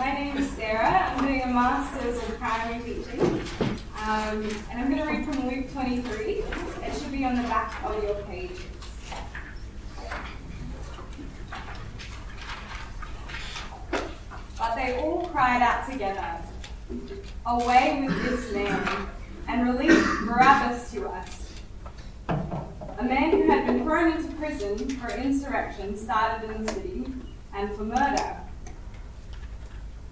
my name is Sarah. I'm doing a Master's of Primary Teaching. Um, and I'm going to read from Luke 23. It should be on the back of your pages. But they all cried out together, Away with this man, and release Barabbas to us. A man who had been thrown into prison for insurrection started in the city and for murder.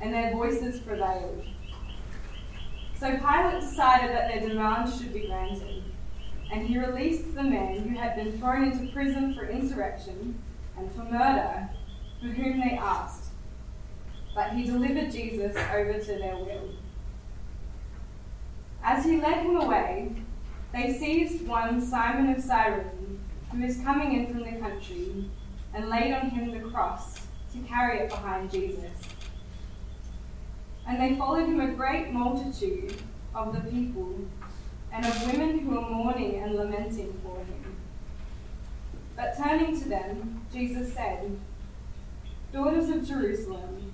and their voices prevailed. So Pilate decided that their demands should be granted, and he released the men who had been thrown into prison for insurrection and for murder, for whom they asked. But he delivered Jesus over to their will. As he led him away, they seized one Simon of Cyrene, who was coming in from the country, and laid on him the cross to carry it behind Jesus. And they followed him a great multitude of the people, and of women who were mourning and lamenting for him. But turning to them, Jesus said, Daughters of Jerusalem,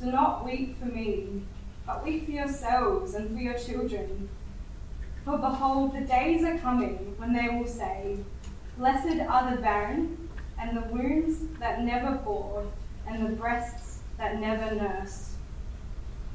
do not weep for me, but weep for yourselves and for your children. For behold, the days are coming when they will say, Blessed are the barren, and the wombs that never bore, and the breasts that never nursed.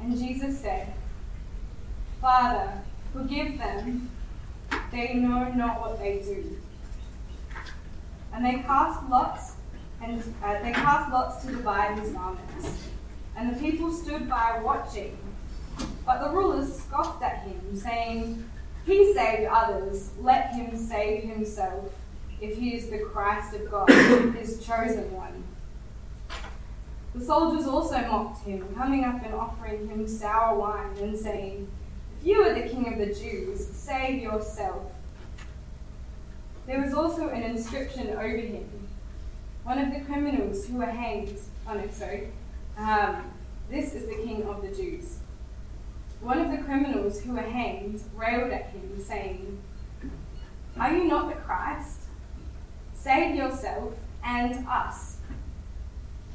And Jesus said, Father, forgive them, they know not what they do. And they cast lots, and uh, they cast lots to divide his garments. And the people stood by watching. But the rulers scoffed at him, saying, He saved others, let him save himself, if he is the Christ of God, his chosen one. The soldiers also mocked him, coming up and offering him sour wine, and saying, If you are the king of the Jews, save yourself. There was also an inscription over him. One of the criminals who were hanged, oh no, sorry, um, this is the king of the Jews. One of the criminals who were hanged railed at him, saying, Are you not the Christ? Save yourself and us.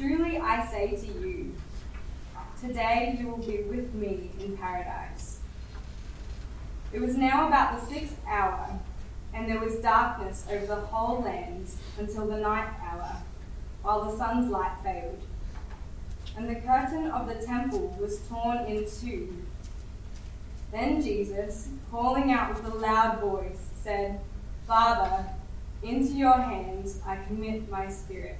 Truly I say to you, today you will be with me in paradise. It was now about the sixth hour, and there was darkness over the whole land until the ninth hour, while the sun's light failed. And the curtain of the temple was torn in two. Then Jesus, calling out with a loud voice, said, Father, into your hands I commit my spirit.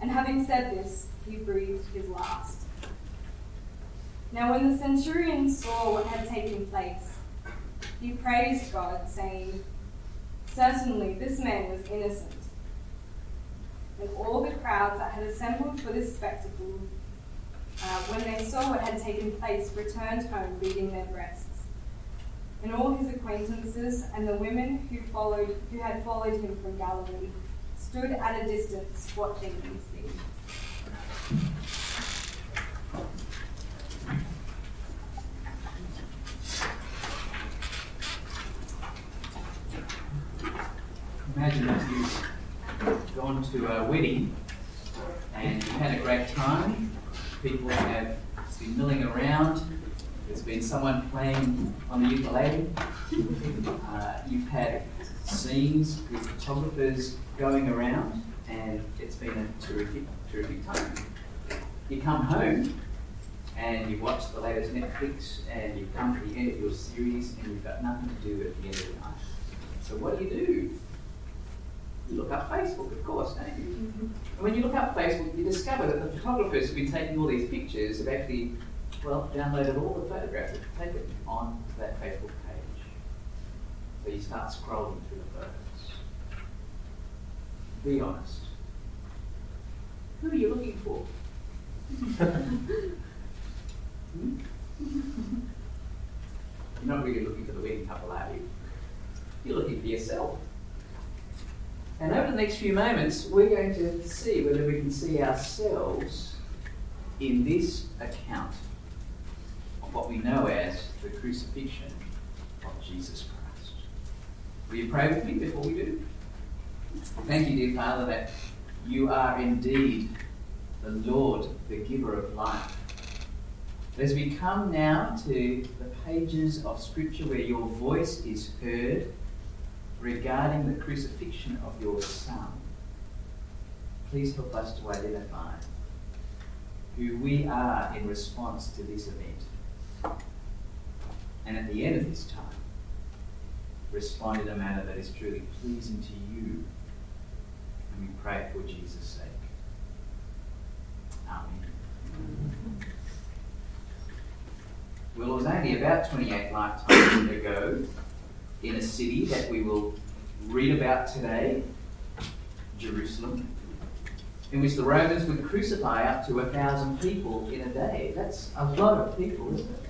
And having said this, he breathed his last. Now, when the centurion saw what had taken place, he praised God, saying, Certainly this man was innocent. And all the crowds that had assembled for this spectacle, uh, when they saw what had taken place, returned home beating their breasts. And all his acquaintances and the women who followed, who had followed him from Galilee, stood at a distance watching these things. Imagine if you've gone to a wedding and you've had a great time, people have been milling around there's been someone playing on the ukulele. Uh, you've had scenes with photographers going around, and it's been a terrific, terrific time. You come home and you watch the latest Netflix, and you come to the end of your series, and you've got nothing to do at the end of the night. So what do you do? You look up Facebook, of course, don't you? Mm-hmm. And when you look up Facebook, you discover that the photographers who've been taking all these pictures have actually, well, downloaded all the photographs that have taken on that Facebook page. So you start scrolling through the photos. Be honest. Who are you looking for? hmm? You're not really looking for the wedding couple, are you? You're looking for yourself. And over the next few moments, we're going to see whether we can see ourselves in this account what we know as the crucifixion of Jesus Christ. Will you pray with me before we do? Thank you, dear Father, that you are indeed the Lord, the giver of life. As we come now to the pages of Scripture where your voice is heard, regarding the crucifixion of your Son, please help us to identify who we are in response to this event. And at the end of this time, respond in a manner that is truly pleasing to you. And we pray for Jesus' sake. Amen. Well, it was only about 28 lifetimes ago in a city that we will read about today, Jerusalem, in which the Romans would crucify up to a thousand people in a day. That's a lot of people, isn't it?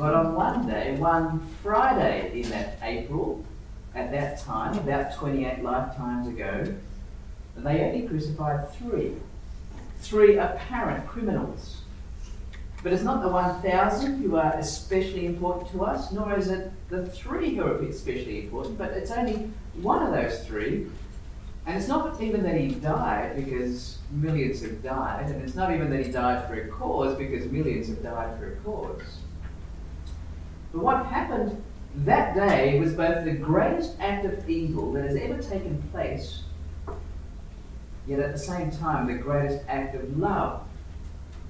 But on one day, one Friday in that April, at that time, about 28 lifetimes ago, they only crucified three. Three apparent criminals but it's not the 1,000 who are especially important to us, nor is it the three who are especially important, but it's only one of those three. And it's not even that he died because millions have died, and it's not even that he died for a cause because millions have died for a cause. But what happened that day was both the greatest act of evil that has ever taken place, yet at the same time the greatest act of love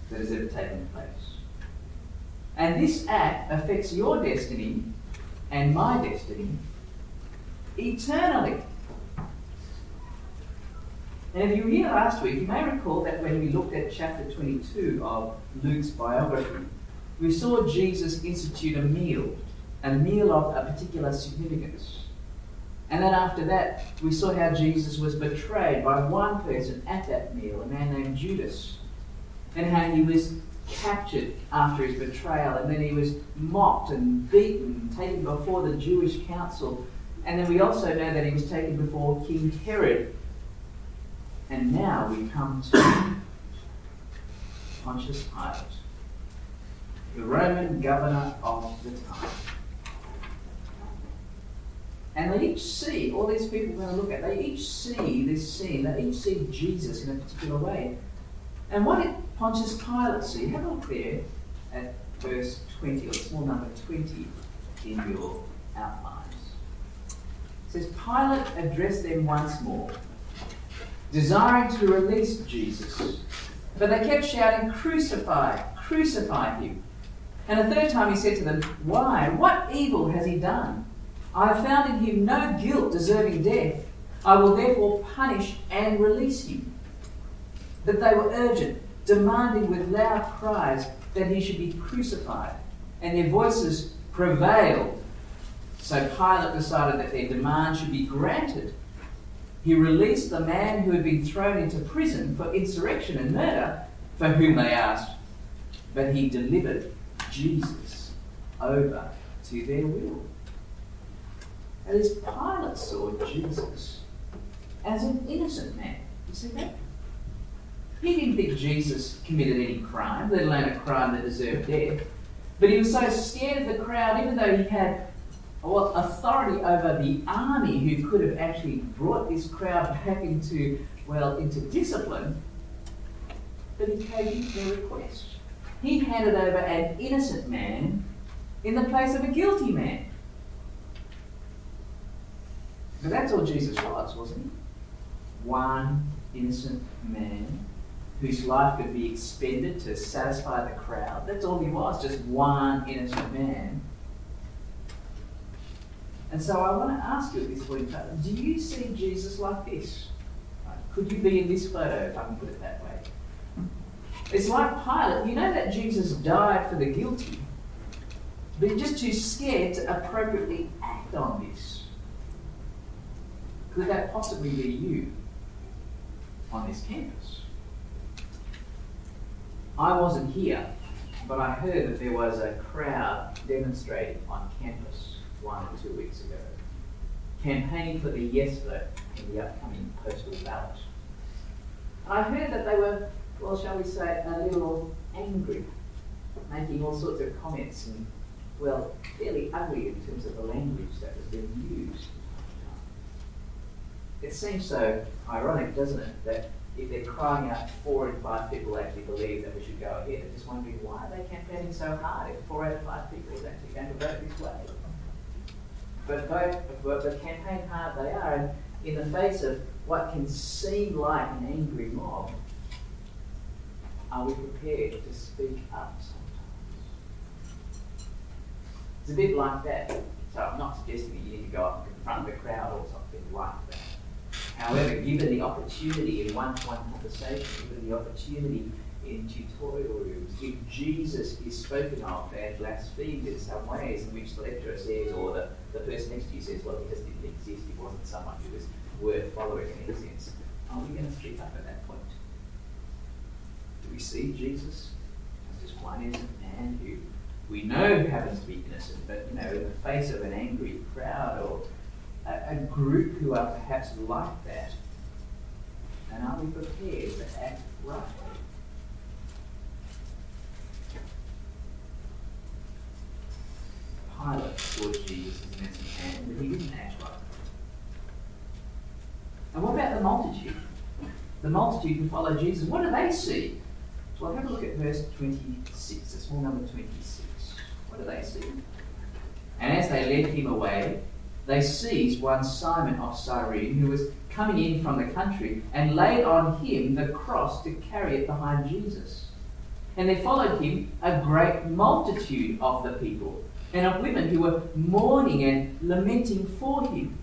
that has ever taken place. And this act affects your destiny and my destiny eternally. And if you were here last week, you may recall that when we looked at chapter 22 of Luke's biography, we saw Jesus institute a meal, a meal of a particular significance. And then after that, we saw how Jesus was betrayed by one person at that meal, a man named Judas and how he was captured after his betrayal, and then he was mocked and beaten, taken before the Jewish council. And then we also know that he was taken before King Herod. And now we come to Pontius Pilate, the Roman governor of the time. And they each see, all these people we're going to look at, they each see this scene, they each see Jesus in a particular way. And what did Pontius Pilate see? Have a look there at verse 20, or small number 20 in your outlines. It says, Pilate addressed them once more, desiring to release Jesus. But they kept shouting, Crucify, crucify him. And a third time he said to them, Why? What evil has he done? I have found in him no guilt deserving death. I will therefore punish and release him But they were urgent, demanding with loud cries that he should be crucified. And their voices prevailed. So Pilate decided that their demand should be granted. He released the man who had been thrown into prison for insurrection and murder, for whom they asked, but he delivered Jesus over to their will. And as Pilate saw Jesus as an innocent man, you see that? He didn't think Jesus committed any crime, let alone a crime that deserved death. But he was so scared of the crowd, even though he had well, authority over the army who could have actually brought this crowd back into, well, into discipline, but he gave their request. He handed over an innocent man in the place of a guilty man. But that's all Jesus was, wasn't he? One innocent man whose life could be expended to satisfy the crowd. That's all he was, just one innocent man. And so I want to ask you at this point, uh, do you see Jesus like this? Could you be in this photo, if I can put it that way? It's like Pilate. You know that Jesus died for the guilty, but you're just too scared to appropriately act on this. Could that possibly be you on this campus? I wasn't here, but I heard that there was a crowd demonstrating on campus one or two weeks ago, campaigning for the yes vote in the upcoming postal ballot. I heard that they were, well, shall we say, a little angry, making all sorts of comments and, well, fairly ugly in terms of the language that was being used. It seems so ironic, doesn't it, that if they're crying out four in five people actually believe that we should go ahead, I'm just wondering why are they campaigning so hard if four out of five people is actually going to vote this way? But both, but the campaign hard they are, and in the face of what can seem like an angry mob, are we prepared to speak up sometimes? It's a bit like that. So I'm not suggesting that you need to go up and confront the crowd or something like that. However, given the opportunity in one-to-one conversation, given the opportunity in tutorial rooms, if Jesus is spoken of and blasphemed in some ways, in which the lecturer says, or the, the person next to you says, well, he just didn't exist, he wasn't someone who was worth following in any sense, are we going to speak up at that point? Do we see Jesus as this one innocent man who we know happens to be innocent, but you know, in the face of an angry crowd or a, a group who are perhaps like that, and are we prepared to act right? Pilate saw Jesus as an innocent man, but he didn't act right. And what about the multitude? The multitude who followed Jesus, what do they see? Well, have a look at verse 26, the small number 26. What do they see? And as they led him away, they seized one Simon of Cyrene, who was coming in from the country, and laid on him the cross to carry it behind Jesus. And there followed him a great multitude of the people, and of women who were mourning and lamenting for him.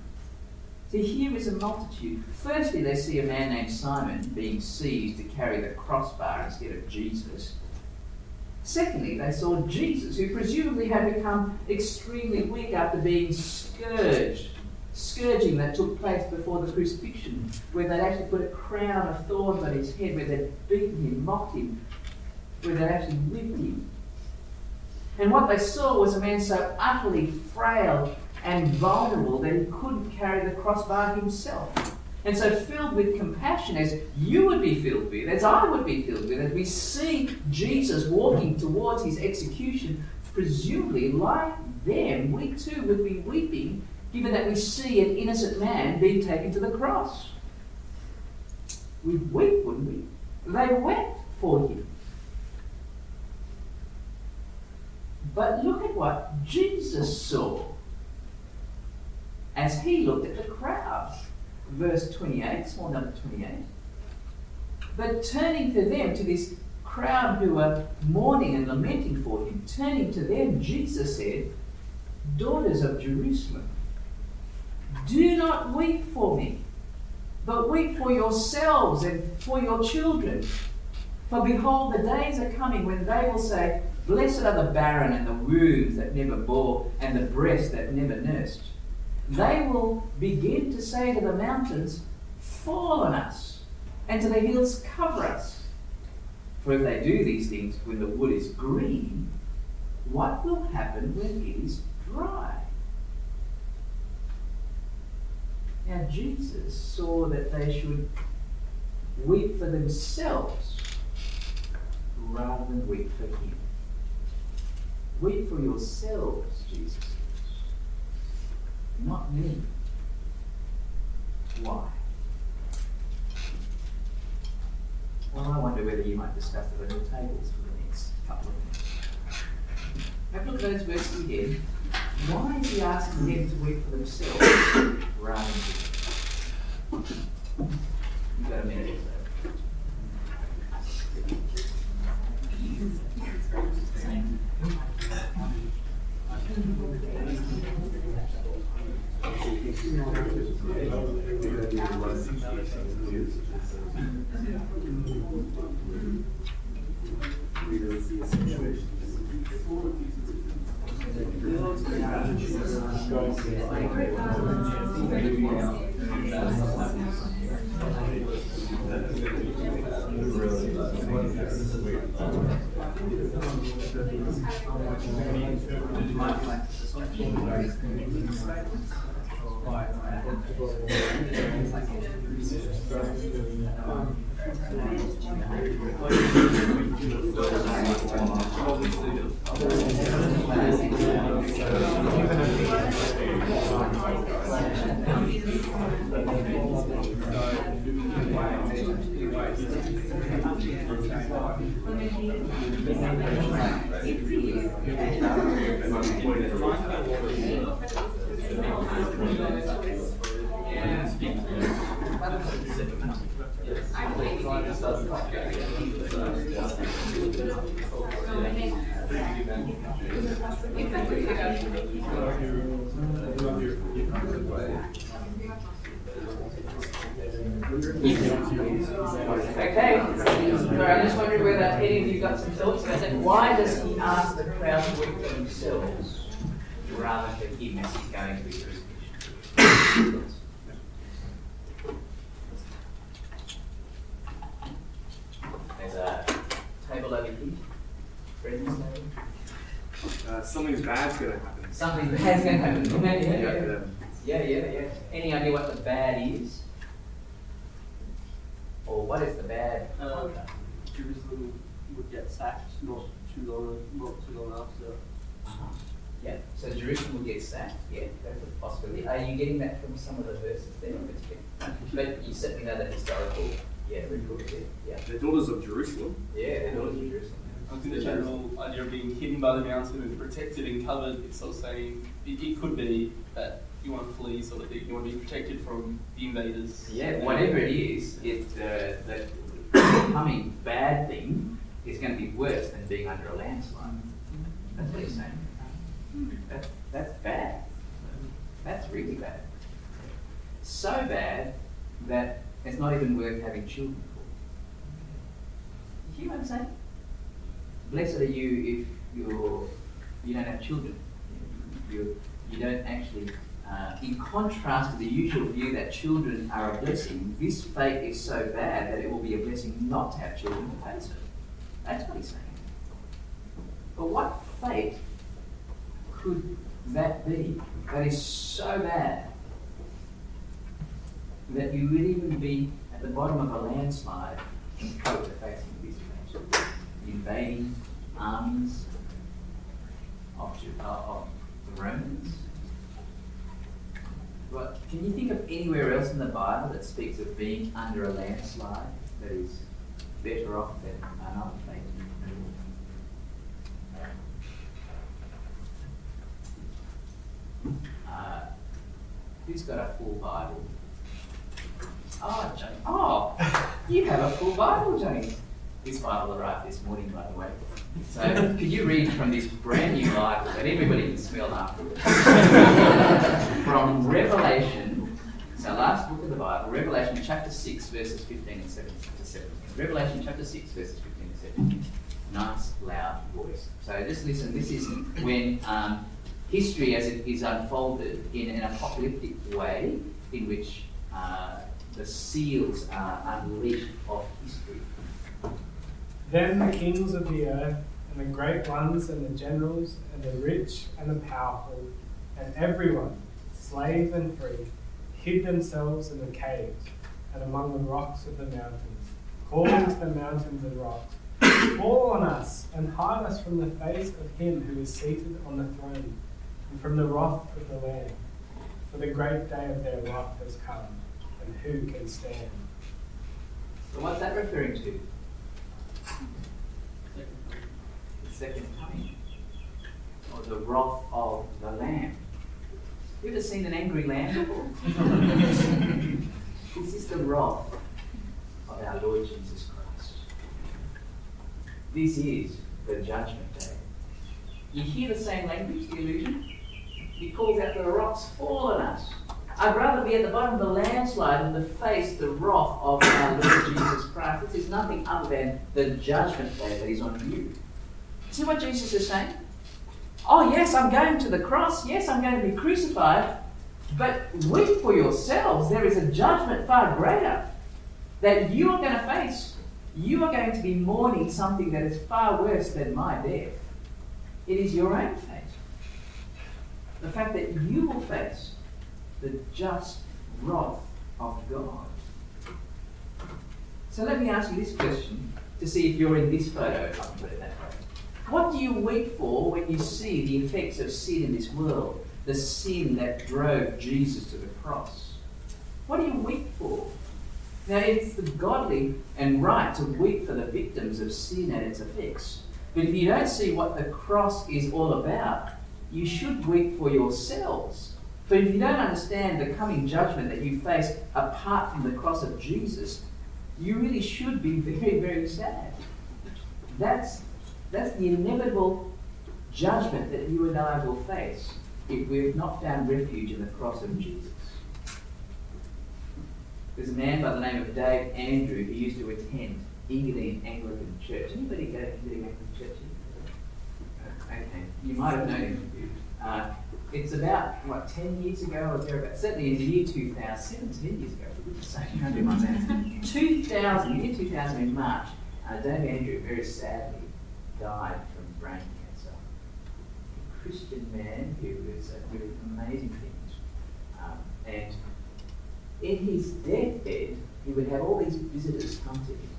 So here is a multitude. Firstly, they see a man named Simon being seized to carry the crossbar instead of Jesus. Secondly, they saw Jesus, who presumably had become extremely weak after being scourged. Scourging that took place before the crucifixion, where they'd actually put a crown of thorns on his head, where they'd beaten him, mocked him, where they'd actually whipped him. And what they saw was a man so utterly frail and vulnerable that he couldn't carry the crossbar himself. And so, filled with compassion, as you would be filled with, as I would be filled with, as we see Jesus walking towards his execution, presumably, like them, we too would be weeping, given that we see an innocent man being taken to the cross. We'd weep, wouldn't we? They wept for him. But look at what Jesus saw as he looked at the crowd. Verse 28, small number 28. But turning to them, to this crowd who were mourning and lamenting for him, turning to them, Jesus said, Daughters of Jerusalem, do not weep for me, but weep for yourselves and for your children. For behold, the days are coming when they will say, Blessed are the barren and the wombs that never bore, and the breast that never nursed. They will begin to say to the mountains, Fall on us, and to the hills, cover us. For if they do these things when the wood is green, what will happen when it is dry? Now, Jesus saw that they should weep for themselves rather than weep for Him. Weep for yourselves, Jesus. Not me. Why? Well, I wonder whether you might discuss it on your tables for the next couple of minutes. Have a look at those verses again. Why is he asking them to work for themselves rather than You've got a minute or so. Okay, so I'm just wondering whether any of you got some thoughts about that. Why does he ask the crowd to work for themselves rather than him as he's going to his crucifixion? There's a table over here. Brendan's table. Uh, something bad's gonna happen. Something bad's going to happen. Yeah, yeah, Yeah, yeah. Yeah, yeah, yeah. Any idea what the bad is? Or what is the bad? Uh, Jerusalem would get sacked not too long, not too long after. Uh-huh. Yeah, so Jerusalem will get sacked. Yeah, that's a possibility. Are you getting that from some of the verses there? But you certainly know that historical, yeah, record there. Yeah, They're daughters of Jerusalem. yeah, they're daughters of Jerusalem. I think the general idea of being hidden by the mountain and protected and covered, it's sort of saying it, it could be that you want to flee, sort of thing. You want to be protected from the invaders. Yeah, whatever it is, it uh, the coming bad thing is going to be worse than being under a landslide. That's what he's saying. That's that's bad. That's really bad. So bad that it's not even worth having children for. You hear what I'm saying? Blessed are you if you're you don't have children. You you don't actually. Uh, in contrast to the usual view that children are a blessing, this fate is so bad that it will be a blessing not to have children to it. That's what he's saying. But what fate could that be that is so bad that you would even be at the bottom of a landslide in with facing this fate? Invading armies of, uh, of the Romans? But can you think of anywhere else in the Bible that speaks of being under a landslide that is better off than another fate? Uh, who's got a full Bible? Oh, Jane. Oh, you have a full Bible, Jane. This Bible arrived this morning, by the way. So, could you read from this brand new Bible that everybody can smell afterwards? from Revelation, so last book of the Bible, Revelation chapter 6, verses 15 and 17 to 17. Revelation chapter 6, verses 15 to 17. Nice, loud voice. So just listen, this is when um, history as it is unfolded in an apocalyptic way in which uh, the seals are unleashed of history. Then the kings of the earth, and the great ones, and the generals, and the rich, and the powerful, and everyone, slave and free, hid themselves in the caves and among the rocks of the mountains, calling to the mountains and rocks, Fall on us, and hide us from the face of him who is seated on the throne, and from the wrath of the Lamb. for the great day of their wrath has come, and who can stand? So what's that referring to? Second. The second coming. Or the wrath of the Lamb. You ever seen an angry lamb before? this is the wrath of our Lord Jesus Christ. This is the judgment day. You hear the same language, the illusion? He calls out the rocks fall on us. I'd rather be at the bottom of the landslide than to face the wrath of our Lord Jesus Christ. This is nothing other than the judgment day that is on you. See what Jesus is saying? Oh, yes, I'm going to the cross. Yes, I'm going to be crucified. But weep for yourselves. There is a judgment far greater that you are going to face. You are going to be mourning something that is far worse than my death. It is your own fate. The fact that you will face the just wrath of God. So let me ask you this question to see if you're in this photo, if I can put it that way. What do you weep for when you see the effects of sin in this world? The sin that drove Jesus to the cross? What do you weep for? Now, it's the godly and right to weep for the victims of sin and its effects. But if you don't see what the cross is all about, you should weep for yourselves. For if you don't understand the coming judgment that you face apart from the cross of Jesus, you really should be very, very sad. That's, that's the inevitable judgment that you and I will face if we have not found refuge in the cross of Jesus. There's a man by the name of Dave Andrew who used to attend Engadine Anglican Church. Anybody go to Engadine Anglican Church? Okay, you might have known him. Uh, it's about, what, 10 years ago or thereabouts, certainly in the year 2000, 17 years ago, sake, I can't do my math. 2000, year 2000 in March, uh, Dave Andrew very sadly died from brain cancer. A Christian man who was uh, doing amazing things. Um, and in his deathbed, he would have all these visitors come to him.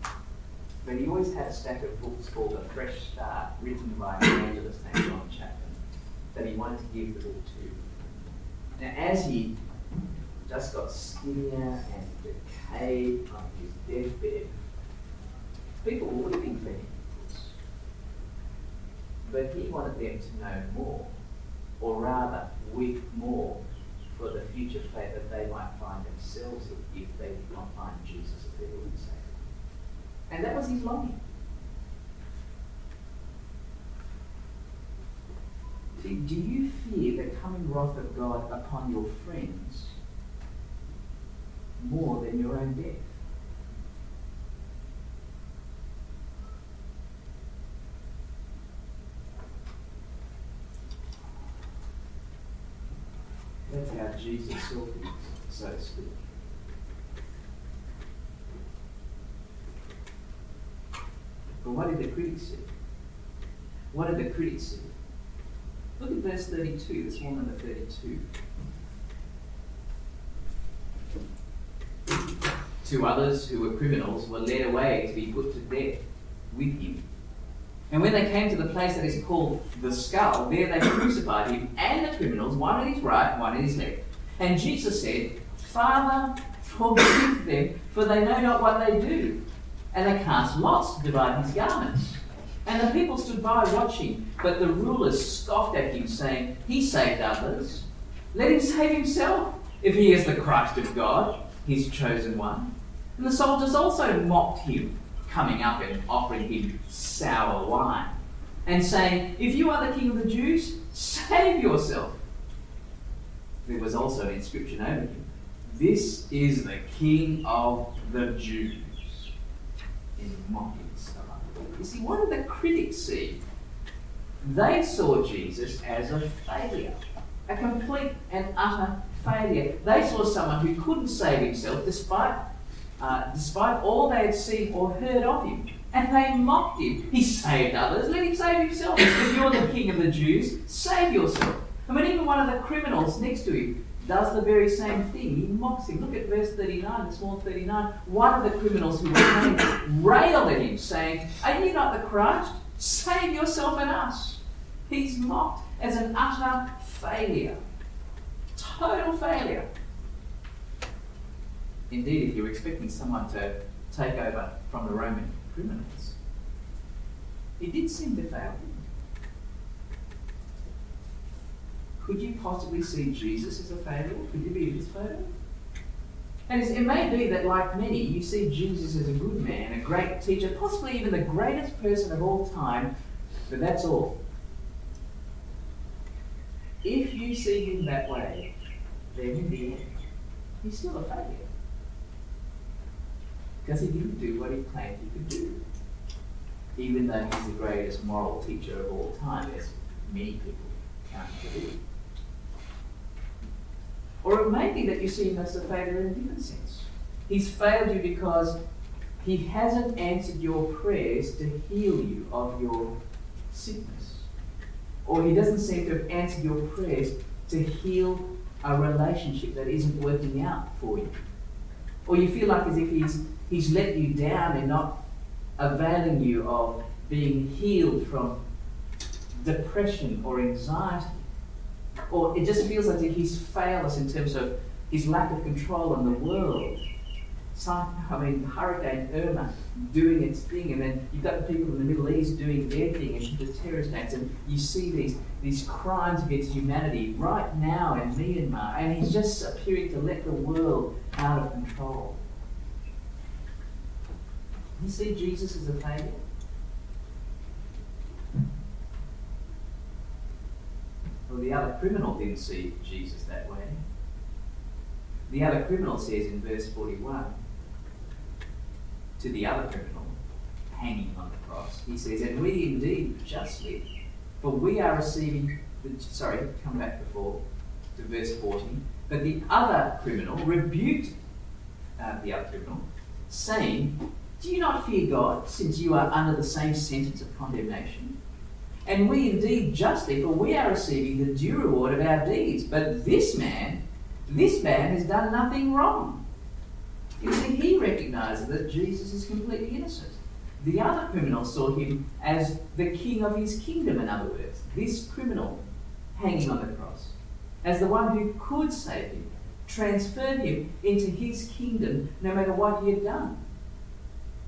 But he always had a stack of books called A Fresh Start, written by an evangelist named John Chapman, that he wanted to give the book to. Now, as he just got skinnier and decayed on his deathbed, people were weeping for him. But he wanted them to know more, or rather, weep more for the future fate that they might find themselves if they did not find Jesus as their Lord and Savior. And that was his longing. See, do you fear the coming wrath of God upon your friends more than your own death? Jesus saw so to speak. But what did the critics say? What did the critics say? Look at verse 32, the small number 32. Two others who were criminals were led away to be put to death with him. And when they came to the place that is called the skull, there they crucified him and the criminals, one at his right, one at his left. And Jesus said, Father, forgive them, for they know not what they do. And they cast lots to divide his garments. And the people stood by watching, but the rulers scoffed at him, saying, He saved others. Let him save himself, if he is the Christ of God, his chosen one. And the soldiers also mocked him, coming up and offering him sour wine, and saying, If you are the king of the Jews, save yourself. There was also an inscription over him This is the king of the Jews. In mocking style. You see, what did the critics see? They saw Jesus as a failure, a complete and utter failure. They saw someone who couldn't save himself despite, uh, despite all they had seen or heard of him. And they mocked him. He saved others, let him save himself. If you're the king of the Jews, save yourself. I mean, even one of the criminals next to him does the very same thing. He mocks him. Look at verse 39, the small 39. One of the criminals who were hanged railed at him, saying, Are you not the Christ? Save yourself and us. He's mocked as an utter failure. total failure. Indeed, if you're expecting someone to take over from the Roman criminals, he did seem to fail. Could you possibly see Jesus as a failure? Could you be in this? And it may be that, like many, you see Jesus as a good man, a great teacher, possibly even the greatest person of all time, but that's all. If you see him that way, then in the end, he's still a failure. Because he didn't do what he claimed he could do. Even though he's the greatest moral teacher of all time, as many people count to be. Or it may be that you see him as a failure in a different sense. He's failed you because he hasn't answered your prayers to heal you of your sickness. Or he doesn't seem to have answered your prayers to heal a relationship that isn't working out for you. Or you feel like as if he's, he's let you down and not availing you of being healed from depression or anxiety or it just feels as if he's failed us in terms of his lack of control on the world. I mean, Hurricane Irma doing its thing, and then you've got the people in the Middle East doing their thing, and the terrorist acts, and you see these, these crimes against humanity right now in Myanmar, and he's just appearing to let the world out of control. You see Jesus as a failure? Well, the other criminal didn't see Jesus that way. The other criminal says in verse 41 to the other criminal hanging on the cross, he says, And we indeed justly, for we are receiving, the, sorry, come back before to verse 40. But the other criminal rebuked uh, the other criminal, saying, Do you not fear God, since you are under the same sentence of condemnation? And we indeed justly, for we are receiving the due reward of our deeds. But this man, this man has done nothing wrong. You see, he recognizes that Jesus is completely innocent. The other criminal saw him as the king of his kingdom, in other words, this criminal hanging on the cross, as the one who could save him, transferred him into his kingdom no matter what he had done.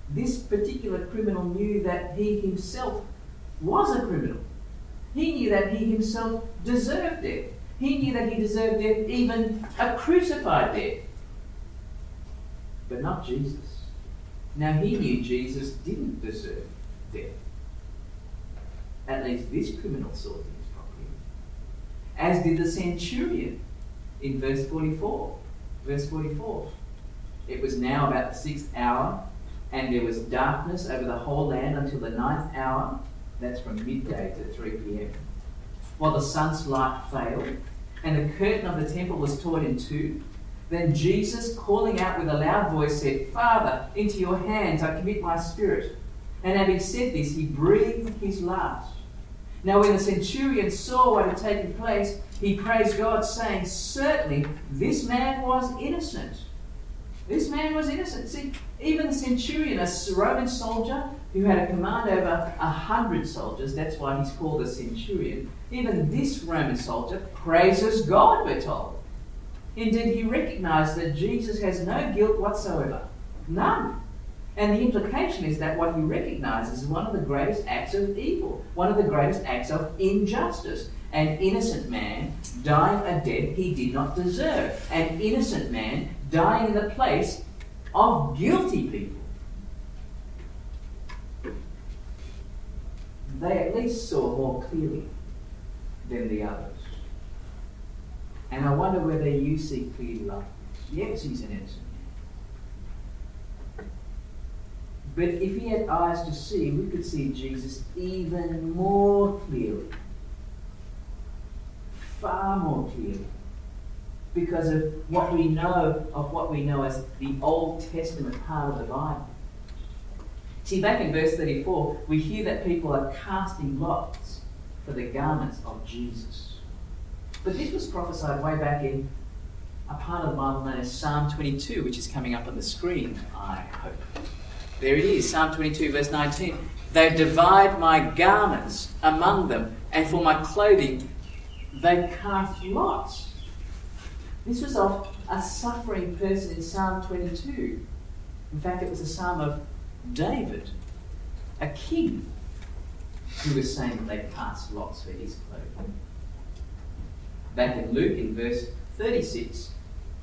This particular criminal knew that he himself was a criminal. He knew that he himself deserved death. He knew that he deserved death, even a crucified death. But not Jesus. Now he knew Jesus didn't deserve death. At least this criminal saw things properly. As did the centurion in verse 44. Verse 44. It was now about the sixth hour, and there was darkness over the whole land until the ninth hour that's from midday to 3 p.m. While the sun's light failed and the curtain of the temple was torn in two, then Jesus, calling out with a loud voice, said, Father, into your hands I commit my spirit. And having said this, he breathed his last. Now, when the centurion saw what had taken place, he praised God, saying, Certainly this man was innocent. This man was innocent. See, even the centurion, a Roman soldier, who had a command over a hundred soldiers, that's why he's called a centurion, even this Roman soldier praises God, we're told. Indeed, he recognized that Jesus has no guilt whatsoever. None. And the implication is that what he recognizes is one of the greatest acts of evil, one of the greatest acts of injustice. An innocent man dying a death he did not deserve. An innocent man dying in the place of guilty people. They at least saw more clearly than the others. And I wonder whether you see clearly like Yes, he's an innocent man. But if he had eyes to see, we could see Jesus even more clearly. Far more clearly. Because of what we know of what we know as the Old Testament part of the Bible. See, back in verse 34, we hear that people are casting lots for the garments of Jesus. But this was prophesied way back in a part of the Bible known as Psalm 22, which is coming up on the screen, I hope. There it is, Psalm 22, verse 19. They divide my garments among them, and for my clothing they cast lots. This was of a suffering person in Psalm 22. In fact, it was a psalm of David, a king, who was saying that they cast lots for his clothing. Back in Luke, in verse 36,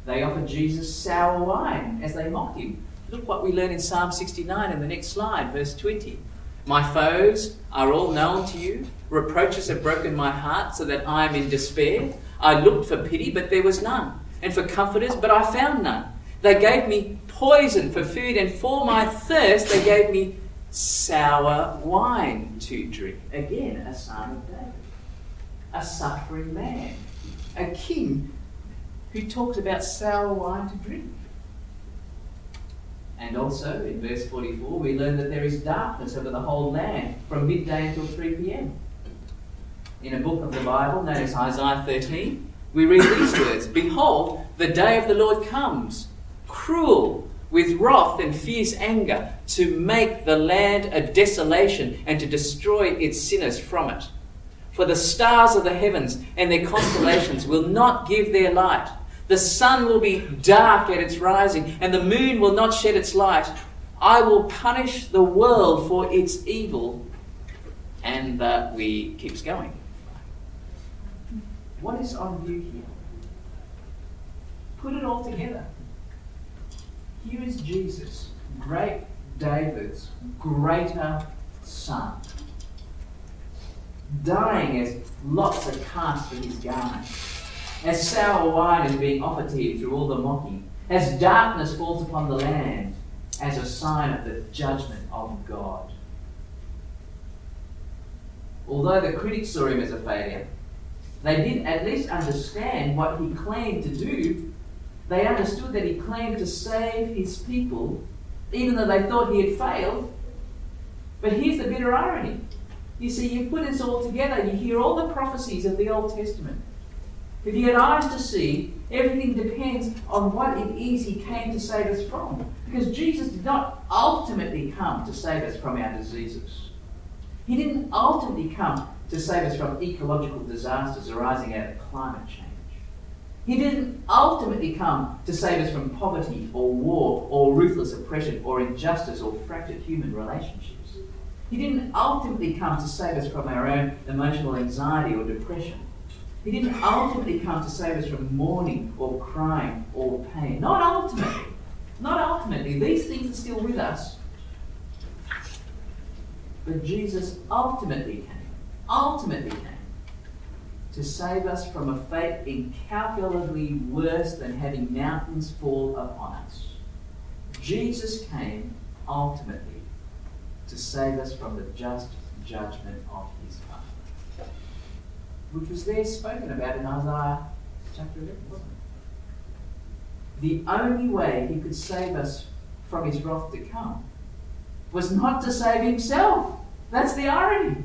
they offered Jesus sour wine as they mocked him. Look what we learn in Psalm 69 in the next slide, verse 20. My foes are all known to you. Reproaches have broken my heart so that I am in despair. I looked for pity, but there was none, and for comforters, but I found none. They gave me poison for food, and for my thirst they gave me sour wine to drink. Again, a son of David, a suffering man, a king who talks about sour wine to drink. And also in verse 44, we learn that there is darkness over the whole land from midday until 3 p.m. In a book of the Bible known as Isaiah 13, we read these words Behold, the day of the Lord comes, cruel, with wrath and fierce anger, to make the land a desolation and to destroy its sinners from it. For the stars of the heavens and their constellations will not give their light the sun will be dark at its rising, and the moon will not shed its light. I will punish the world for its evil. And that we keeps going. What is on view here? Put it all together. Here is Jesus, great David's greater son, dying as lots are cast for his garment as sour wine is being offered to him through all the mocking, as darkness falls upon the land as a sign of the judgment of God. Although the critics saw him as a failure, they did at least understand what he claimed to do. They understood that he claimed to save his people, even though they thought he had failed. But here's the bitter irony. You see, you put this all together, you hear all the prophecies of the Old Testament. If you had eyes to see, everything depends on what it is he came to save us from. Because Jesus did not ultimately come to save us from our diseases. He didn't ultimately come to save us from ecological disasters arising out of climate change. He didn't ultimately come to save us from poverty or war or ruthless oppression or injustice or fractured human relationships. He didn't ultimately come to save us from our own emotional anxiety or depression. He didn't ultimately come to save us from mourning or crying or pain. Not ultimately. Not ultimately. These things are still with us. But Jesus ultimately came, ultimately came to save us from a fate incalculably worse than having mountains fall upon us. Jesus came ultimately to save us from the just judgment of his Father which was there spoken about in Isaiah chapter 11, wasn't it? The only way he could save us from his wrath to come was not to save himself. That's the irony.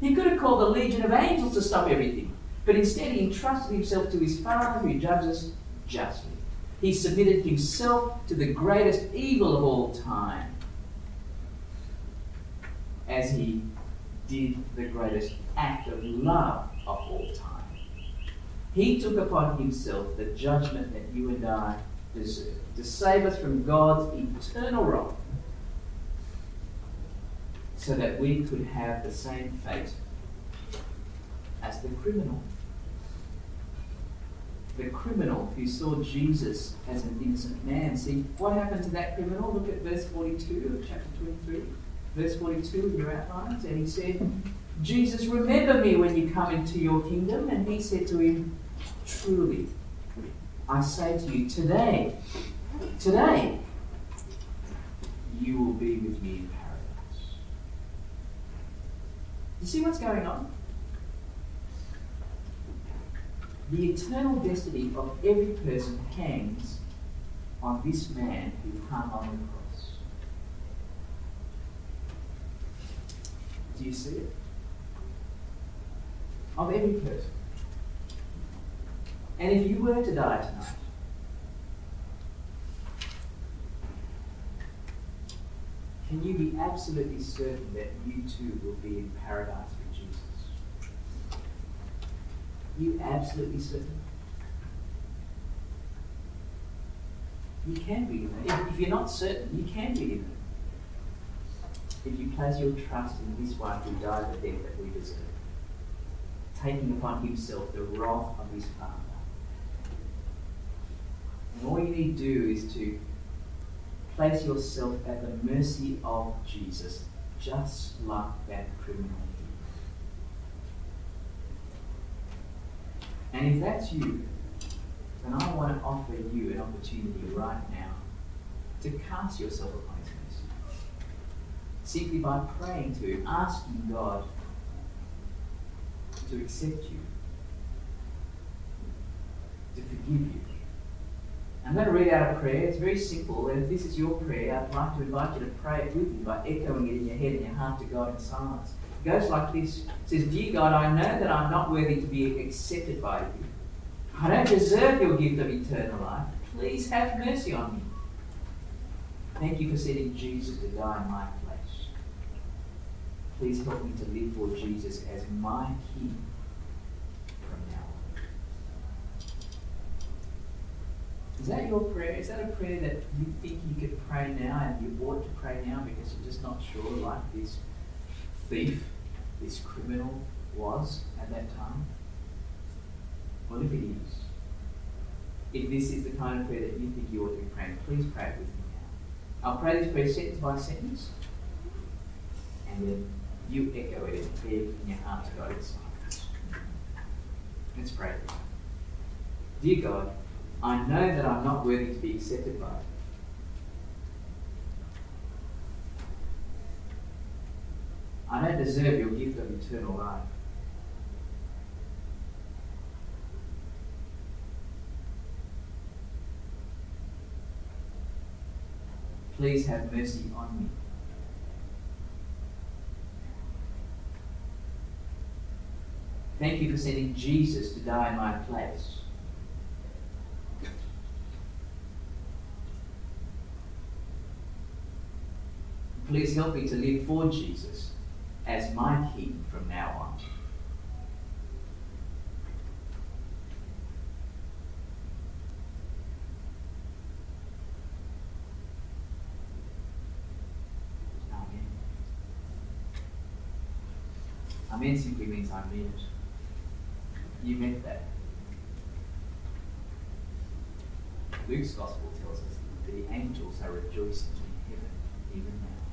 He could have called a legion of angels to stop everything, but instead he entrusted himself to his Father who judges justly. He submitted himself to the greatest evil of all time as he did the greatest act of love of all time. He took upon himself the judgment that you and I deserve to save us from God's eternal wrath so that we could have the same fate as the criminal. The criminal who saw Jesus as an innocent man. See, what happened to that criminal? Look at verse 42 of chapter 23 verse 42 in your outlines, and he said, Jesus, remember me when you come into your kingdom. And he said to him, Truly, I say to you, today, today, you will be with me in paradise. You see what's going on? The eternal destiny of every person hangs on this man who hung on the cross. Do you see it? Of every person. And if you were to die tonight, Can you be absolutely certain that you too will be in paradise with Jesus? Are you absolutely certain? You can be. If, you're not certain, you can be. If you place your trust in this one who died the death that we deserve, taking upon Himself the wrath of His Father. And all you need to do is to place yourself at the mercy of Jesus, just like that criminal. And if that's you, then I want to offer you an opportunity right now to cast yourself upon His mercy. Simply by praying to Him, asking God to accept you, to forgive you. I'm going to read out a prayer. It's very simple. And if this is your prayer, I'd like to invite you to pray it with me by echoing it in your head and your heart to God in silence. It goes like this. It says, Dear God, I know that I'm not worthy to be accepted by you. I don't deserve your gift of eternal life. Please have mercy on me. Thank you for sending Jesus to die in my place. Please help me to live for Jesus as my King from now on. Is that your prayer? Is that a prayer that you think you could pray now and you ought to pray now because you're just not sure, like this thief, this criminal was at that time? Well, if it is, if this is the kind of prayer that you think you ought to be praying, please pray it with me now. I'll pray this prayer sentence by sentence, and then you echo it in your head, in your heart to God in silence. Let's pray. Dear God, I know that I'm not worthy to be accepted by you. I don't deserve your gift of eternal life. Please have mercy on me. Thank you for sending Jesus to die in my place. Please help me to live for Jesus as my King from now on. Amen. Amen simply means I mean it. You meant that. Luke's gospel tells us that the angels are rejoicing in heaven even now.